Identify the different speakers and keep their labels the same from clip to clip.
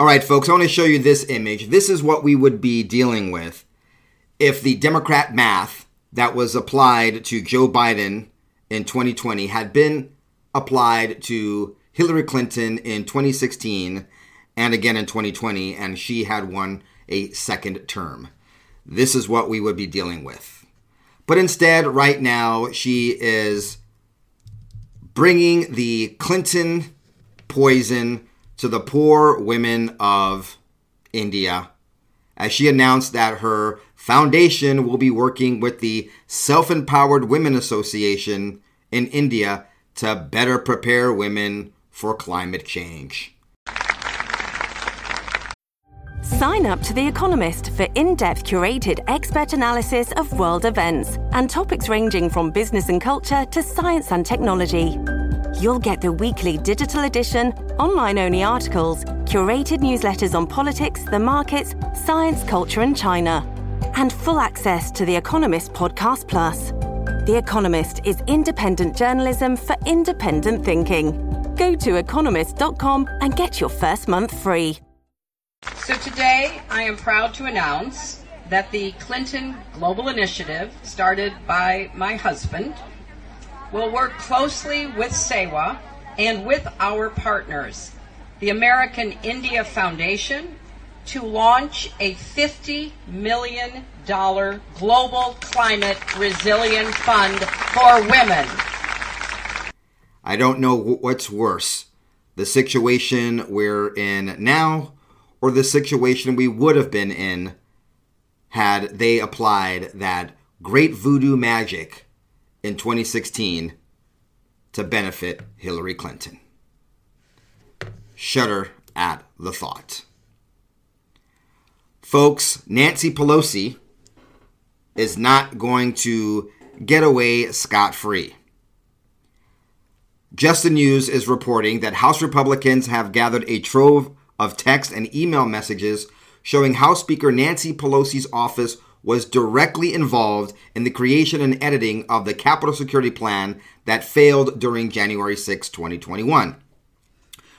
Speaker 1: All right, folks, I want to show you this image. This is what we would be dealing with if the Democrat math that was applied to Joe Biden in 2020 had been applied to Hillary Clinton in 2016 and again in 2020, and she had won a second term. This is what we would be dealing with. But instead, right now, she is bringing the Clinton poison to the poor women of India as she announced that her foundation will be working with the Self Empowered Women Association in India to better prepare women for climate change.
Speaker 2: Sign up to The Economist for in depth curated expert analysis of world events and topics ranging from business and culture to science and technology. You'll get the weekly digital edition, online only articles, curated newsletters on politics, the markets, science, culture, and China, and full access to The Economist Podcast Plus. The Economist is independent journalism for independent thinking. Go to economist.com and get your first month free.
Speaker 3: So today, I am proud to announce that the Clinton Global Initiative, started by my husband, will work closely with SEWA and with our partners, the American India Foundation, to launch a $50 million global climate resilience fund for women.
Speaker 1: I don't know what's worse the situation we're in now or the situation we would have been in had they applied that great voodoo magic in 2016 to benefit Hillary Clinton. Shudder at the thought. Folks, Nancy Pelosi is not going to get away scot free. Just the News is reporting that House Republicans have gathered a trove of text and email messages showing House Speaker Nancy Pelosi's office was directly involved in the creation and editing of the Capitol Security Plan that failed during January 6, 2021.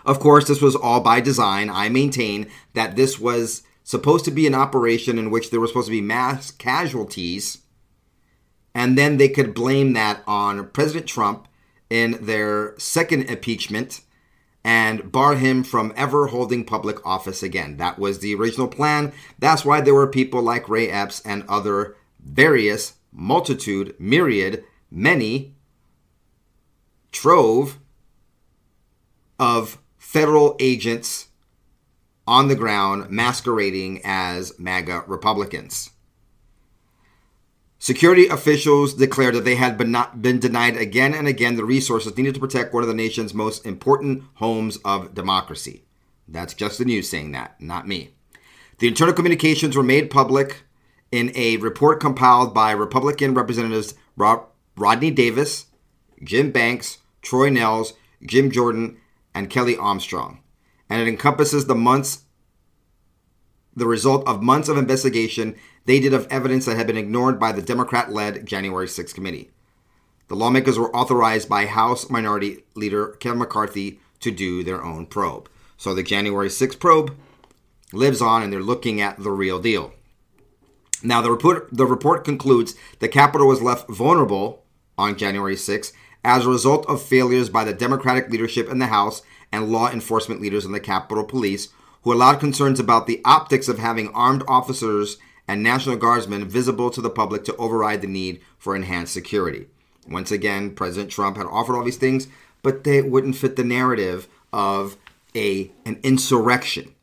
Speaker 1: Of course, this was all by design. I maintain that this was supposed to be an operation in which there were supposed to be mass casualties, and then they could blame that on President Trump in their second impeachment and bar him from ever holding public office again. That was the original plan. That's why there were people like Ray Epps and other various, multitude, myriad, many, trove of federal agents on the ground masquerading as MAGA Republicans. Security officials declared that they had been, not, been denied again and again the resources needed to protect one of the nation's most important homes of democracy. That's just the news saying that, not me. The internal communications were made public in a report compiled by Republican Representatives Rodney Davis, Jim Banks, Troy Nehls, Jim Jordan, and Kelly Armstrong. And it encompasses the months the result of months of investigation they did of evidence that had been ignored by the Democrat led January 6 committee. The lawmakers were authorized by House Minority Leader Kevin McCarthy to do their own probe. So the January 6 probe lives on and they're looking at the real deal. Now, the report, the report concludes the Capitol was left vulnerable on January 6 as a result of failures by the Democratic leadership in the House and law enforcement leaders in the Capitol Police, who allowed concerns about the optics of having armed officers and National Guardsmen visible to the public to override the need for enhanced security. Once again, President Trump had offered all these things, but they wouldn't fit the narrative of a an insurrection.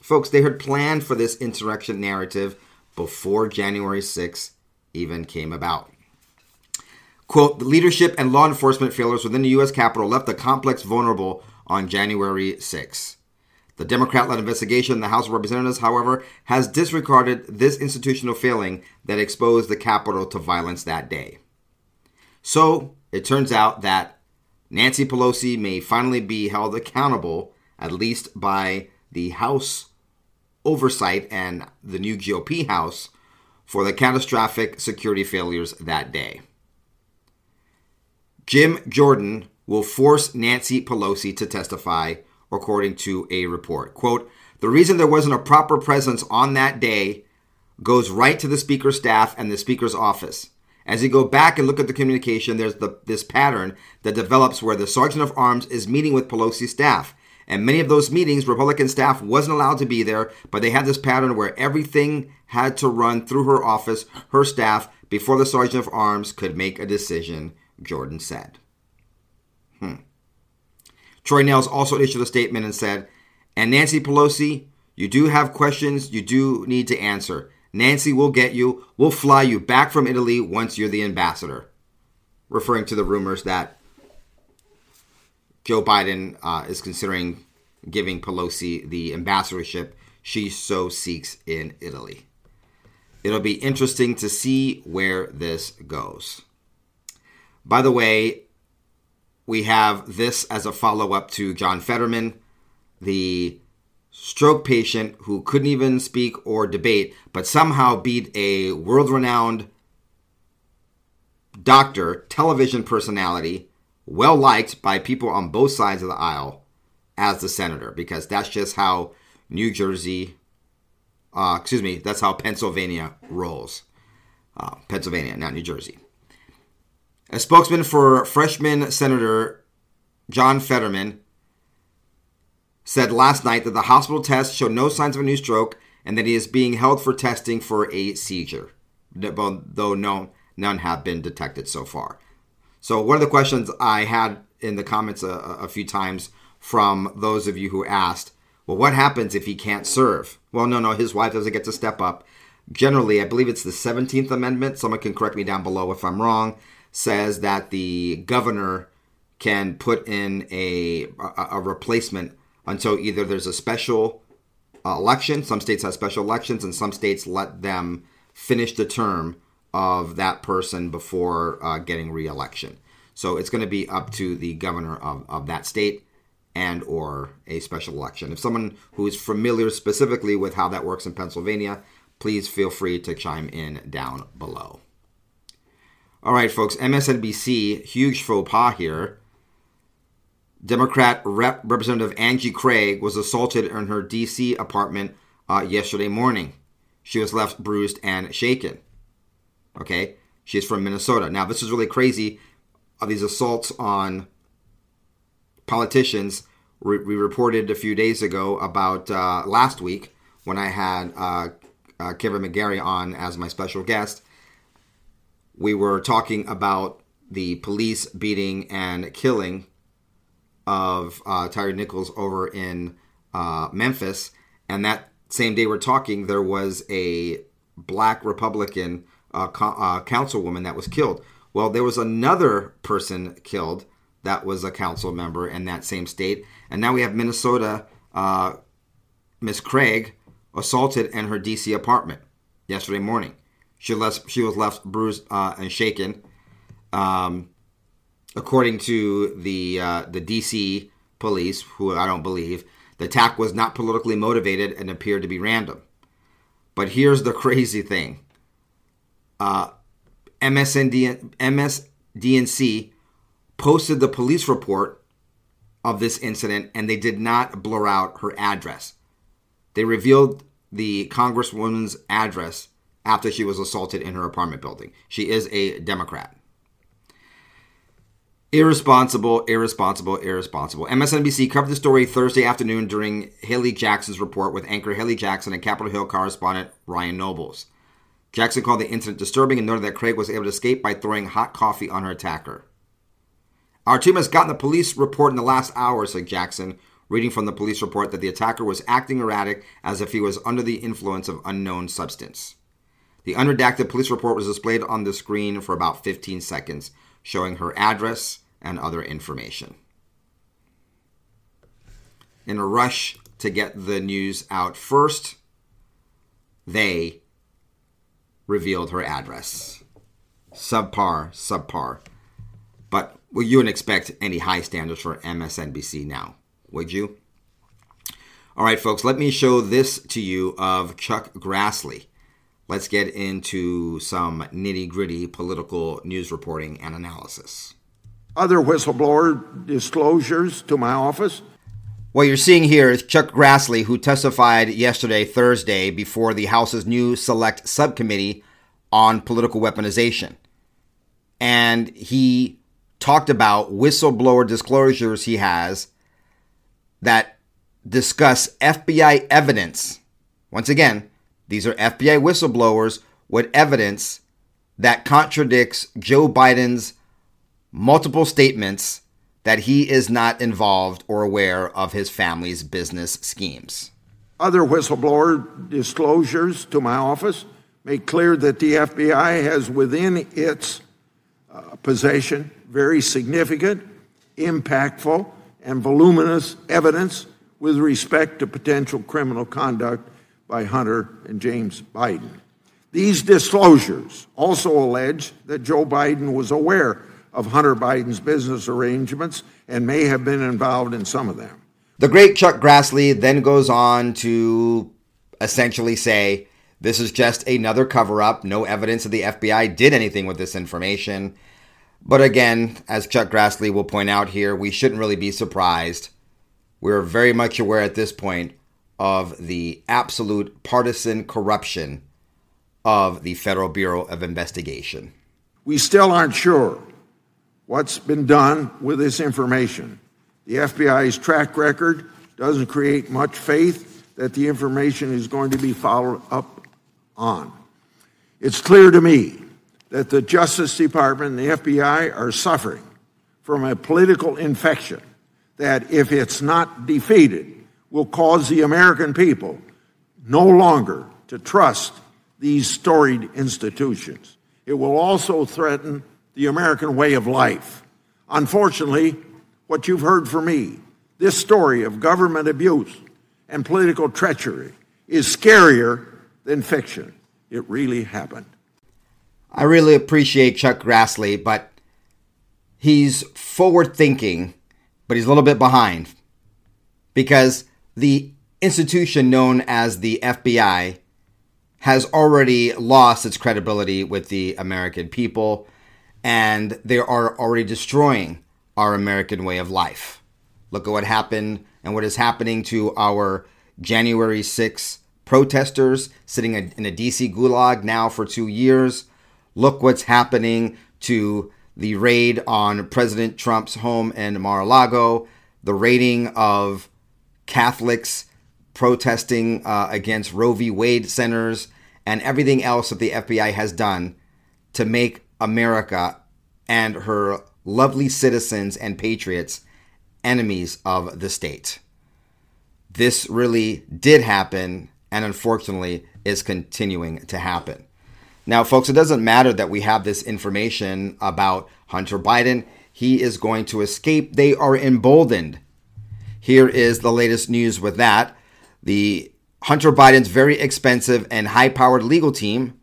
Speaker 1: Folks, they had planned for this insurrection narrative before January 6th even came about. Quote, the leadership and law enforcement failures within the U.S. Capitol left the complex vulnerable on January 6. The Democrat led investigation in the House of Representatives, however, has disregarded this institutional failing that exposed the Capitol to violence that day. So it turns out that Nancy Pelosi may finally be held accountable, at least by the House oversight and the new GOP House, for the catastrophic security failures that day. Jim Jordan will force Nancy Pelosi to testify according to a report. Quote, The reason there wasn't a proper presence on that day goes right to the speaker's staff and the speaker's office. As you go back and look at the communication, there's the, this pattern that develops where the sergeant of arms is meeting with Pelosi's staff. And many of those meetings, Republican staff wasn't allowed to be there, but they had this pattern where everything had to run through her office, her staff, before the sergeant of arms could make a decision, Jordan said. Troy Nehls also issued a statement and said, And Nancy Pelosi, you do have questions you do need to answer. Nancy will get you. We'll fly you back from Italy once you're the ambassador. Referring to the rumors that Joe Biden uh, is considering giving Pelosi the ambassadorship she so seeks in Italy. It'll be interesting to see where this goes. By the way, we have this as a follow up to John Fetterman, the stroke patient who couldn't even speak or debate, but somehow beat a world renowned doctor, television personality, well liked by people on both sides of the aisle as the senator, because that's just how New Jersey, uh, excuse me, that's how Pennsylvania rolls. Uh, Pennsylvania, not New Jersey. A spokesman for freshman Senator John Fetterman said last night that the hospital test showed no signs of a new stroke and that he is being held for testing for a seizure, though no, none have been detected so far. So, one of the questions I had in the comments a, a few times from those of you who asked, well, what happens if he can't serve? Well, no, no, his wife doesn't get to step up. Generally, I believe it's the 17th Amendment, someone can correct me down below if I'm wrong, says that the governor can put in a, a, a replacement until either there's a special uh, election. Some states have special elections, and some states let them finish the term of that person before uh, getting reelection. So it's going to be up to the governor of, of that state and or a special election. If someone who is familiar specifically with how that works in Pennsylvania, please feel free to chime in down below. All right, folks, MSNBC, huge faux pas here. Democrat Rep. Representative Angie Craig was assaulted in her D.C. apartment uh, yesterday morning. She was left bruised and shaken. Okay, she's from Minnesota. Now, this is really crazy. Uh, these assaults on politicians. we reported a few days ago about uh, last week when I had uh, uh, Kevin McGarry on as my special guest. We were talking about the police beating and killing of uh, Tyre Nichols over in uh, Memphis, and that same day we're talking, there was a black Republican uh, co- uh, councilwoman that was killed. Well, there was another person killed that was a council member in that same state, and now we have Minnesota. Uh, Miss Craig assaulted in her D.C. apartment yesterday morning. She left. She was left bruised uh, and shaken. Um, According to the uh, the DC police, who I don't believe, the attack was not politically motivated and appeared to be random. But here's the crazy thing: uh, MSND, MSDNC posted the police report of this incident, and they did not blur out her address. They revealed the congresswoman's address after she was assaulted in her apartment building. She is a Democrat. Irresponsible, irresponsible, irresponsible. MSNBC covered the story Thursday afternoon during Hallie Jackson's report with anchor Hallie Jackson and Capitol Hill correspondent Ryan Nobles. Jackson called the incident disturbing and noted that Craig was able to escape by throwing hot coffee on her attacker. Our team has gotten the police report in the last hour, said Jackson, reading from the police report that the attacker was acting erratic as if he was under the influence of unknown substance. The unredacted police report was displayed on the screen for about 15 seconds, showing her address, and other information. In a rush to get the news out first, they revealed her address. Subpar, subpar. But well, you wouldn't expect any high standards for MSNBC now, would you? All right, folks, let me show this to you of Chuck Grassley. Let's get into some nitty gritty political news reporting and analysis
Speaker 4: other whistleblower disclosures to my office.
Speaker 1: What you're seeing here is Chuck Grassley, who testified yesterday, Thursday, before the House's new select subcommittee on political weaponization. And he talked about whistleblower disclosures he has that discuss FBI evidence. Once again, these are FBI whistleblowers with evidence that contradicts Joe Biden's multiple statements that he is not involved or aware of his family's business schemes.
Speaker 4: Other whistleblower disclosures to my office make clear that the FBI has within its uh, possession very significant, impactful, and voluminous evidence with respect to potential criminal conduct by Hunter and James Biden. These disclosures also allege that Joe Biden was aware of Hunter Biden's business arrangements and may have been involved in some of them.
Speaker 1: The great Chuck Grassley then goes on to essentially say this is just another cover up, no evidence that the FBI did anything with this information. But again, as Chuck Grassley will point out here, we shouldn't really be surprised. We're very much aware at this point of the absolute partisan corruption of the Federal Bureau of Investigation.
Speaker 4: We still aren't sure what's been done with this information. The FBI's track record doesn't create much faith that the information is going to be followed up on. It's clear to me that the Justice Department and the FBI are suffering from a political infection that, if it's not defeated, will cause the American people no longer to trust these storied institutions. It will also threaten the American way of life. Unfortunately, what you've heard from me, this story of government abuse and political treachery, is scarier than fiction. It really happened.
Speaker 1: I really appreciate Chuck Grassley, but he's forward thinking, but he's a little bit behind because the institution known as the FBI has already lost its credibility with the American people and they are already destroying our American way of life. Look at what happened and what is happening to our January 6 protesters sitting in a DC gulag now for two years. Look what's happening to the raid on President Trump's home in Mar a Lago, the raiding of Catholics protesting uh, against Roe v. Wade centers, and everything else that the FBI has done to make America and her lovely citizens and patriots enemies of the state. This really did happen and unfortunately is continuing to happen. Now, folks, it doesn't matter that we have this information about Hunter Biden. He is going to escape. They are emboldened. Here is the latest news with that. The Hunter Biden's very expensive and high powered legal team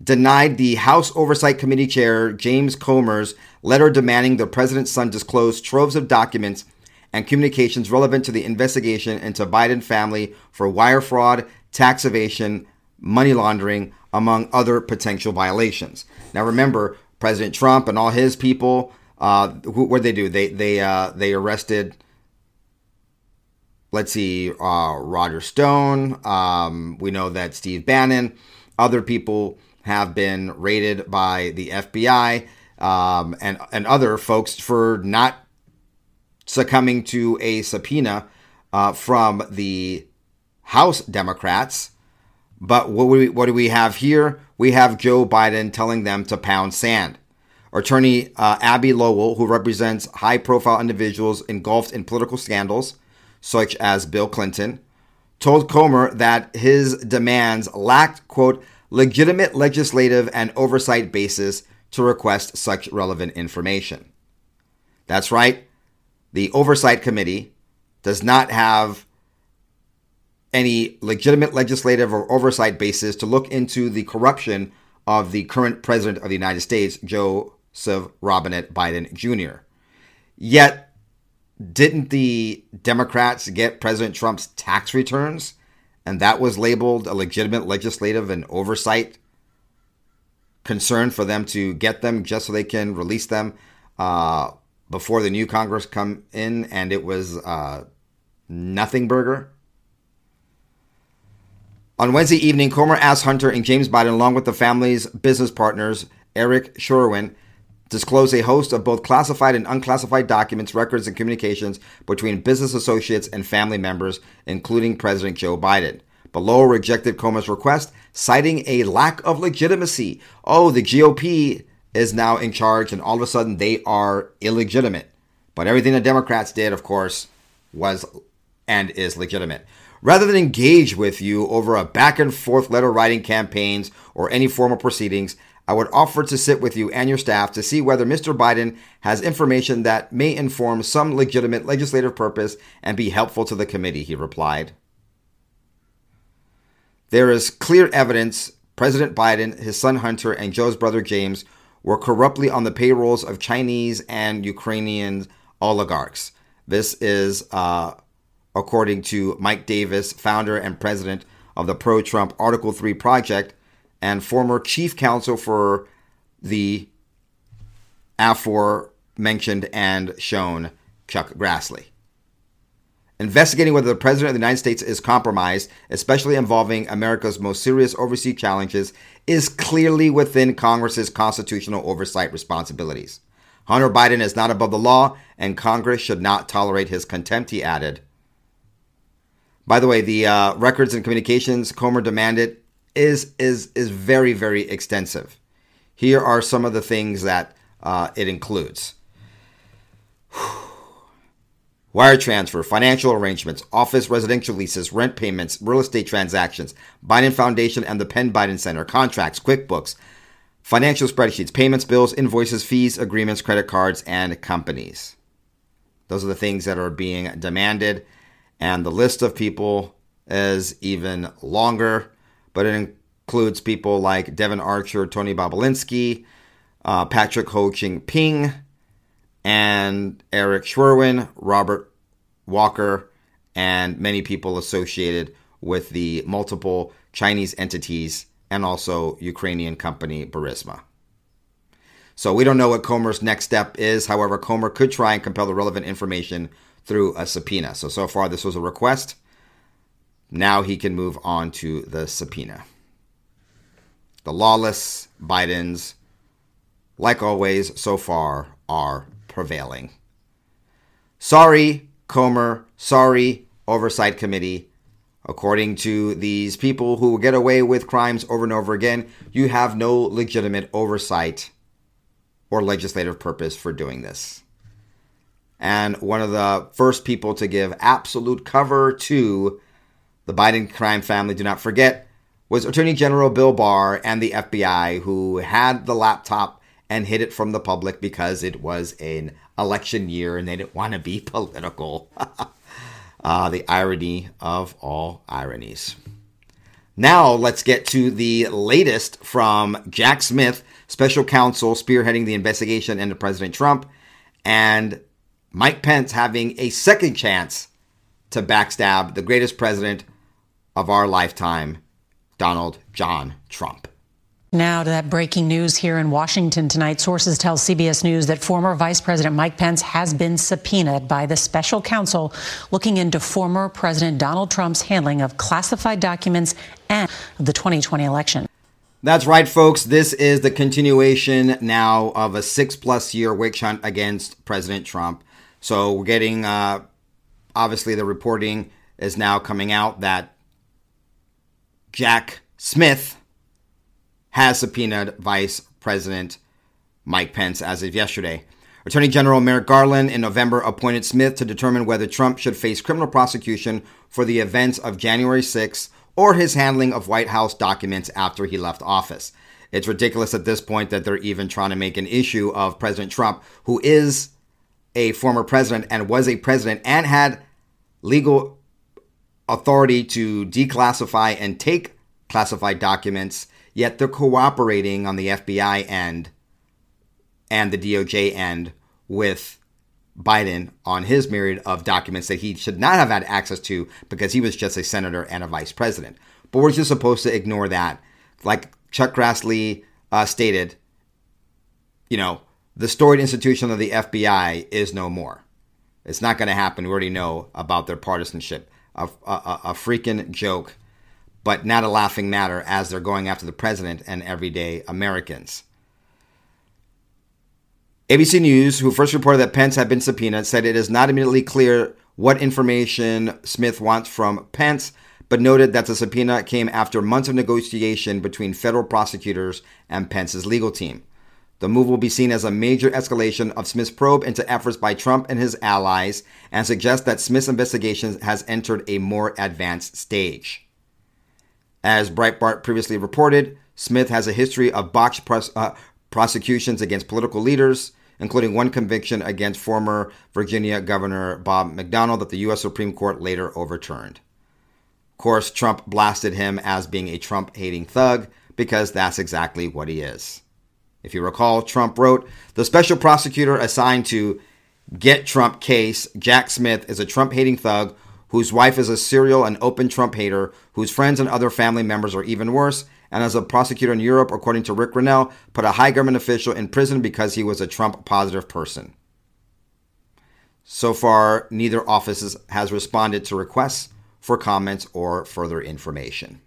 Speaker 1: denied the House Oversight Committee Chair James Comer's letter demanding the president's son disclose troves of documents and communications relevant to the investigation into Biden family for wire fraud, tax evasion, money laundering, among other potential violations. Now, remember, President Trump and all his people, uh, what did they do? They they uh, they arrested. Let's see, uh, Roger Stone. Um, we know that Steve Bannon, other people have been raided by the FBI um, and and other folks for not succumbing to a subpoena uh, from the House Democrats. But what, we, what do we have here? We have Joe Biden telling them to pound sand. Attorney uh, Abbe Lowell, who represents high profile individuals engulfed in political scandals, such as Bill Clinton, told Comer that his demands lacked, quote, legitimate legislative and oversight basis to request such relevant information. That's right, the Oversight Committee does not have any legitimate legislative or oversight basis to look into the corruption of the current president of the United States, Joseph Robinette Biden Jr. Yet, didn't the Democrats get President Trump's tax returns and that was labeled a legitimate legislative and oversight concern for them to get them just so they can release them uh, before the new Congress come in, and it was uh, Nothing burger? On Wednesday evening, Comer asked Hunter and James Biden, along with the family's business partners, Eric Schwerin, disclose a host of both classified and unclassified documents, records, and communications between business associates and family members, including President Joe Biden. Lowell rejected Comer's request, citing a lack of legitimacy. Oh, the GOP is now in charge, and all of a sudden they are illegitimate. But everything the Democrats did, of course, was and is legitimate. Rather than engage with you over a back and forth letter writing campaigns or any formal proceedings, I would offer to sit with you and your staff to see whether Mr. Biden has information that may inform some legitimate legislative purpose and be helpful to the committee, he replied. There is clear evidence President Biden, his son Hunter, and Joe's brother James were corruptly on the payrolls of Chinese and Ukrainian oligarchs. This is uh, according to Mike Davis, founder and president of the pro Trump Article 3 project and former chief counsel for the aforementioned and shown Chuck Grassley. Investigating whether the President of the United States is compromised, especially involving America's most serious overseas challenges, is clearly within Congress's constitutional oversight responsibilities. Hunter Biden is not above the law, and Congress should not tolerate his contempt, he added. By the way, the uh, records and communications Comer demanded is is is very very extensive. Here are some of the things that uh, it includes. Wire transfer, financial arrangements, office residential leases, rent payments, real estate transactions, Biden Foundation and the Penn Biden Center, contracts, QuickBooks, financial spreadsheets, payments, bills, invoices, fees, agreements, credit cards, and companies. Those are the things that are being demanded. And the list of people is even longer but it includes people like Devon Archer, Tony Bobulinski, uh, Patrick Ho Ching Ping, and Eric Schwerin, Robert Walker, and many people associated with the multiple Chinese entities and also Ukrainian company Burisma. So we don't know what Comer's next step is. However, Comer could try and compel the relevant information through a subpoena. So, so far, this was a request. Now he can move on to the subpoena. The lawless Bidens, like always so far, are prevailing. Sorry, Comer. Sorry, Oversight Committee. According to these people who get away with crimes over and over again, you have no legitimate oversight or legislative purpose for doing this. And one of the first people to give absolute cover to the Biden crime family, do not forget, was Attorney General Bill Barr and the FBI, who had the laptop and hid it from the public because it was an election year and they didn't want to be political. uh, the irony of all ironies. Now, let's get to the latest from Jack Smith, special counsel spearheading the investigation into President Trump, and Mike Pence having a second chance to backstab the greatest president of our lifetime, Donald John Trump.
Speaker 5: Now to that breaking news here in Washington tonight. Sources tell CBS News that former Vice President Mike Pence has been subpoenaed by the special counsel looking into former President Donald Trump's handling of classified documents and the 2020 election.
Speaker 1: That's right, folks. This is the continuation now of a six plus year witch hunt against President Trump. So we're getting, uh, obviously, the reporting is now coming out that Jack Smith has subpoenaed Vice President Mike Pence as of yesterday. Attorney General Merrick Garland in November appointed Smith to determine whether Trump should face criminal prosecution for the events of January 6 or his handling of White House documents after he left office. It's ridiculous at this point that they're even trying to make an issue of President Trump, who is a former president and was a president and had legal authority to declassify and take classified documents, yet they're cooperating on the FBI end and the DOJ end with Biden on his myriad of documents that he should not have had access to because he was just a senator and a vice president. But we're just supposed to ignore that. Like Chuck Grassley uh, stated, you know, the storied institution of the FBI is no more. It's not going to happen. We already know about their partisanship. A, a, a freaking joke, but not a laughing matter as they're going after the president and everyday Americans. ABC News, who first reported that Pence had been subpoenaed, said it is not immediately clear what information Smith wants from Pence, but noted that the subpoena came after months of negotiation between federal prosecutors and Pence's legal team. The move will be seen as a major escalation of Smith's probe into efforts by Trump and his allies and suggests that Smith's investigation has entered a more advanced stage. As Breitbart previously reported, Smith has a history of botched pros- uh, prosecutions against political leaders, including one conviction against former Virginia Governor Bob McDonnell that the U.S. Supreme Court later overturned Of course, Trump blasted him as being a Trump hating thug because that's exactly what he is. If you recall, Trump wrote The special prosecutor assigned to Get Trump case, Jack Smith, is a Trump hating thug whose wife is a serial and open Trump hater, whose friends and other family members are even worse, and as a prosecutor in Europe, according to Rick Grenell, put a high government official in prison because he was a Trump positive person. So far, neither office has responded to requests for comments or further information.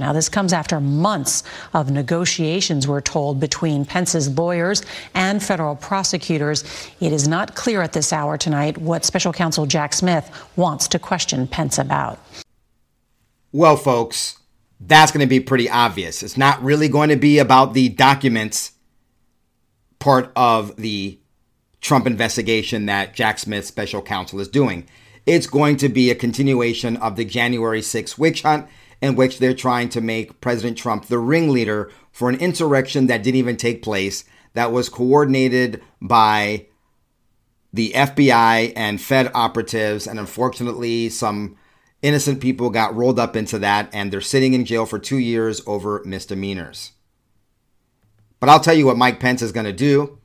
Speaker 5: Now, this comes after months of negotiations, we're told, between Pence's lawyers and federal prosecutors. It is not clear at this hour tonight what special counsel Jack Smith wants to question Pence about.
Speaker 1: Well, folks, that's going to be pretty obvious. It's not really going to be about the documents part of the Trump investigation that Jack Smith special counsel is doing it's going to be a continuation of the January 6th witch hunt in which they're trying to make President Trump the ringleader for an insurrection that didn't even take place, that was coordinated by the FBI and Fed operatives. And unfortunately, some innocent people got rolled up into that, and they're sitting in jail for two years over misdemeanors. But I'll tell you what Mike Pence is going to do.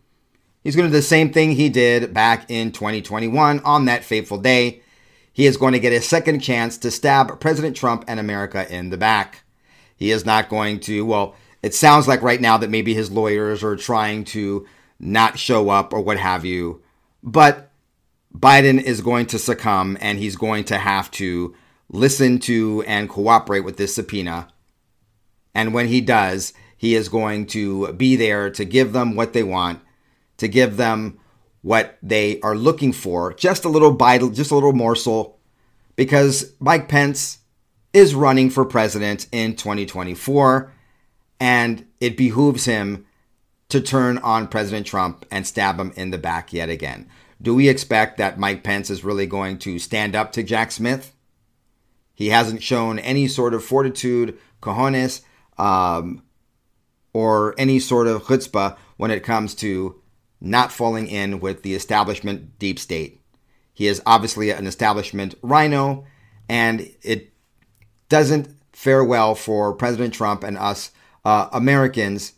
Speaker 1: He's going to do the same thing he did back in 2021 on that fateful day he is going to get a second chance to stab President Trump and America in the back. He is not going to, well, it sounds like right now that maybe his lawyers are trying to not show up or what have you. But Biden is going to succumb and he's going to have to listen to and cooperate with this subpoena. And when he does, he is going to be there to give them what they want, to give them what they are looking for. Just a little bite, just a little morsel, because Mike Pence is running for president in 2024, and it behooves him to turn on President Trump and stab him in the back yet again. Do we expect that Mike Pence is really going to stand up to Jack Smith? He hasn't shown any sort of fortitude, cojones, um, or any sort of chutzpah when it comes to not falling in with the establishment deep state. He is obviously an establishment RINO, and it doesn't fare well for President Trump and us uh, Americans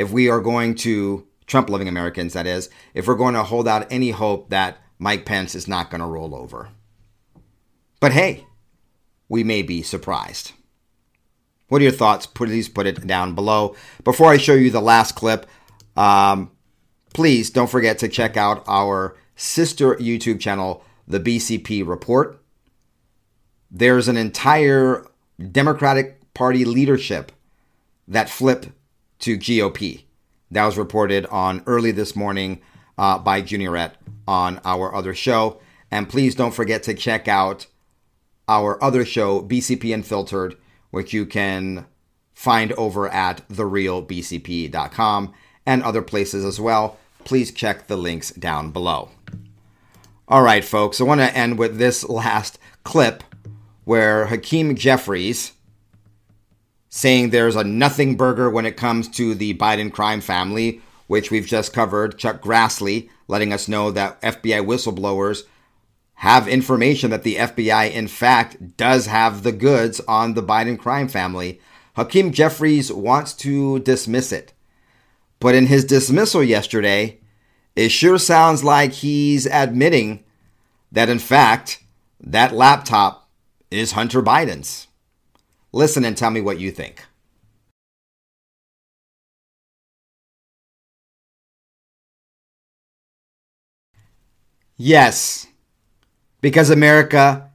Speaker 1: if we are going to, Trump loving Americans, that is, if we're going to hold out any hope that Mike Pence is not going to roll over. But hey, we may be surprised. What are your thoughts? Please put it down below. Before I show you the last clip, um, please don't forget to check out our sister YouTube channel, The BCP Report. There's an entire Democratic Party leadership that flipped to GOP. That was reported on early this morning uh, by Juniorette on our other show. And please don't forget to check out our other show, BCP Unfiltered, which you can find over at therealbcp.com and other places as well please check the links down below. All right, folks, I want to end with this last clip where Hakeem Jeffries saying there's a nothing burger when it comes to the Biden crime family, which we've just covered. Chuck Grassley letting us know that FBI whistleblowers have information that the FBI, in fact, does have the goods on the Biden crime family. Hakeem Jeffries wants to dismiss it. But in his dismissal yesterday, it sure sounds like he's admitting that, in fact, that laptop is Hunter Biden's. Listen and tell me what you think. Yes, because America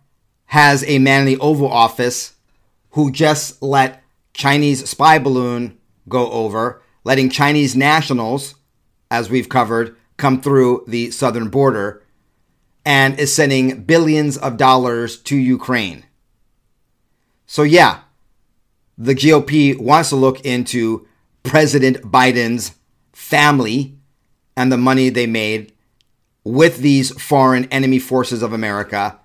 Speaker 1: has a man in the Oval Office who just let Chinese spy balloon go over, letting Chinese nationals, as we've covered, come through the southern border and is sending billions of dollars to Ukraine. So, yeah, the GOP wants to look into President Biden's family and the money they made with these foreign enemy forces of America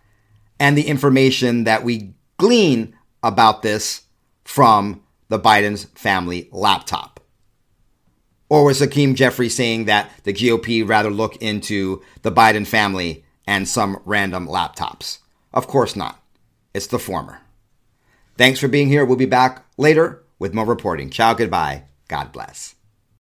Speaker 1: and the information that we glean about this from the Biden's family laptop. Or was Hakeem Jeffrey saying that the GOP rather look into the Biden family and some random laptops? Of course not. It's the former. Thanks for being here. We'll be back later with more reporting. Ciao, goodbye. God bless.